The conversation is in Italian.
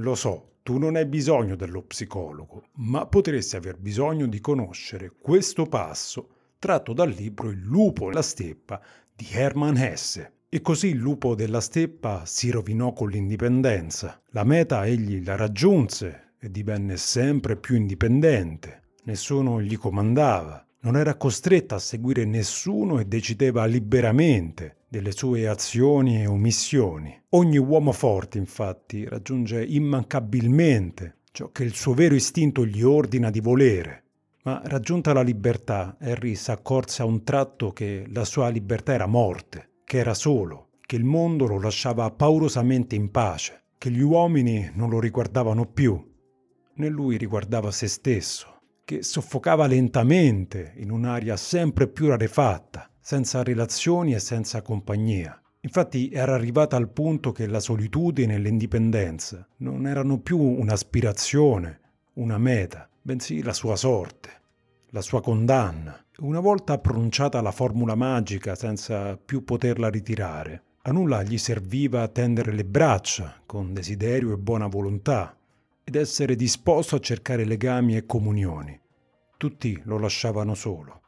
Lo so, tu non hai bisogno dello psicologo, ma potresti aver bisogno di conoscere questo passo tratto dal libro Il lupo e la steppa di Hermann Hesse. E così il lupo della steppa si rovinò con l'indipendenza. La meta egli la raggiunse e divenne sempre più indipendente. Nessuno gli comandava, non era costretto a seguire nessuno e decideva liberamente delle sue azioni e omissioni. Ogni uomo forte, infatti, raggiunge immancabilmente ciò che il suo vero istinto gli ordina di volere. Ma raggiunta la libertà, Harry s'accorse a un tratto che la sua libertà era morte, che era solo, che il mondo lo lasciava paurosamente in pace, che gli uomini non lo riguardavano più, né lui riguardava se stesso, che soffocava lentamente in un'aria sempre più rarefatta, senza relazioni e senza compagnia. Infatti era arrivata al punto che la solitudine e l'indipendenza non erano più un'aspirazione, una meta, bensì la sua sorte, la sua condanna. Una volta pronunciata la formula magica senza più poterla ritirare, a nulla gli serviva tendere le braccia con desiderio e buona volontà ed essere disposto a cercare legami e comunioni. Tutti lo lasciavano solo.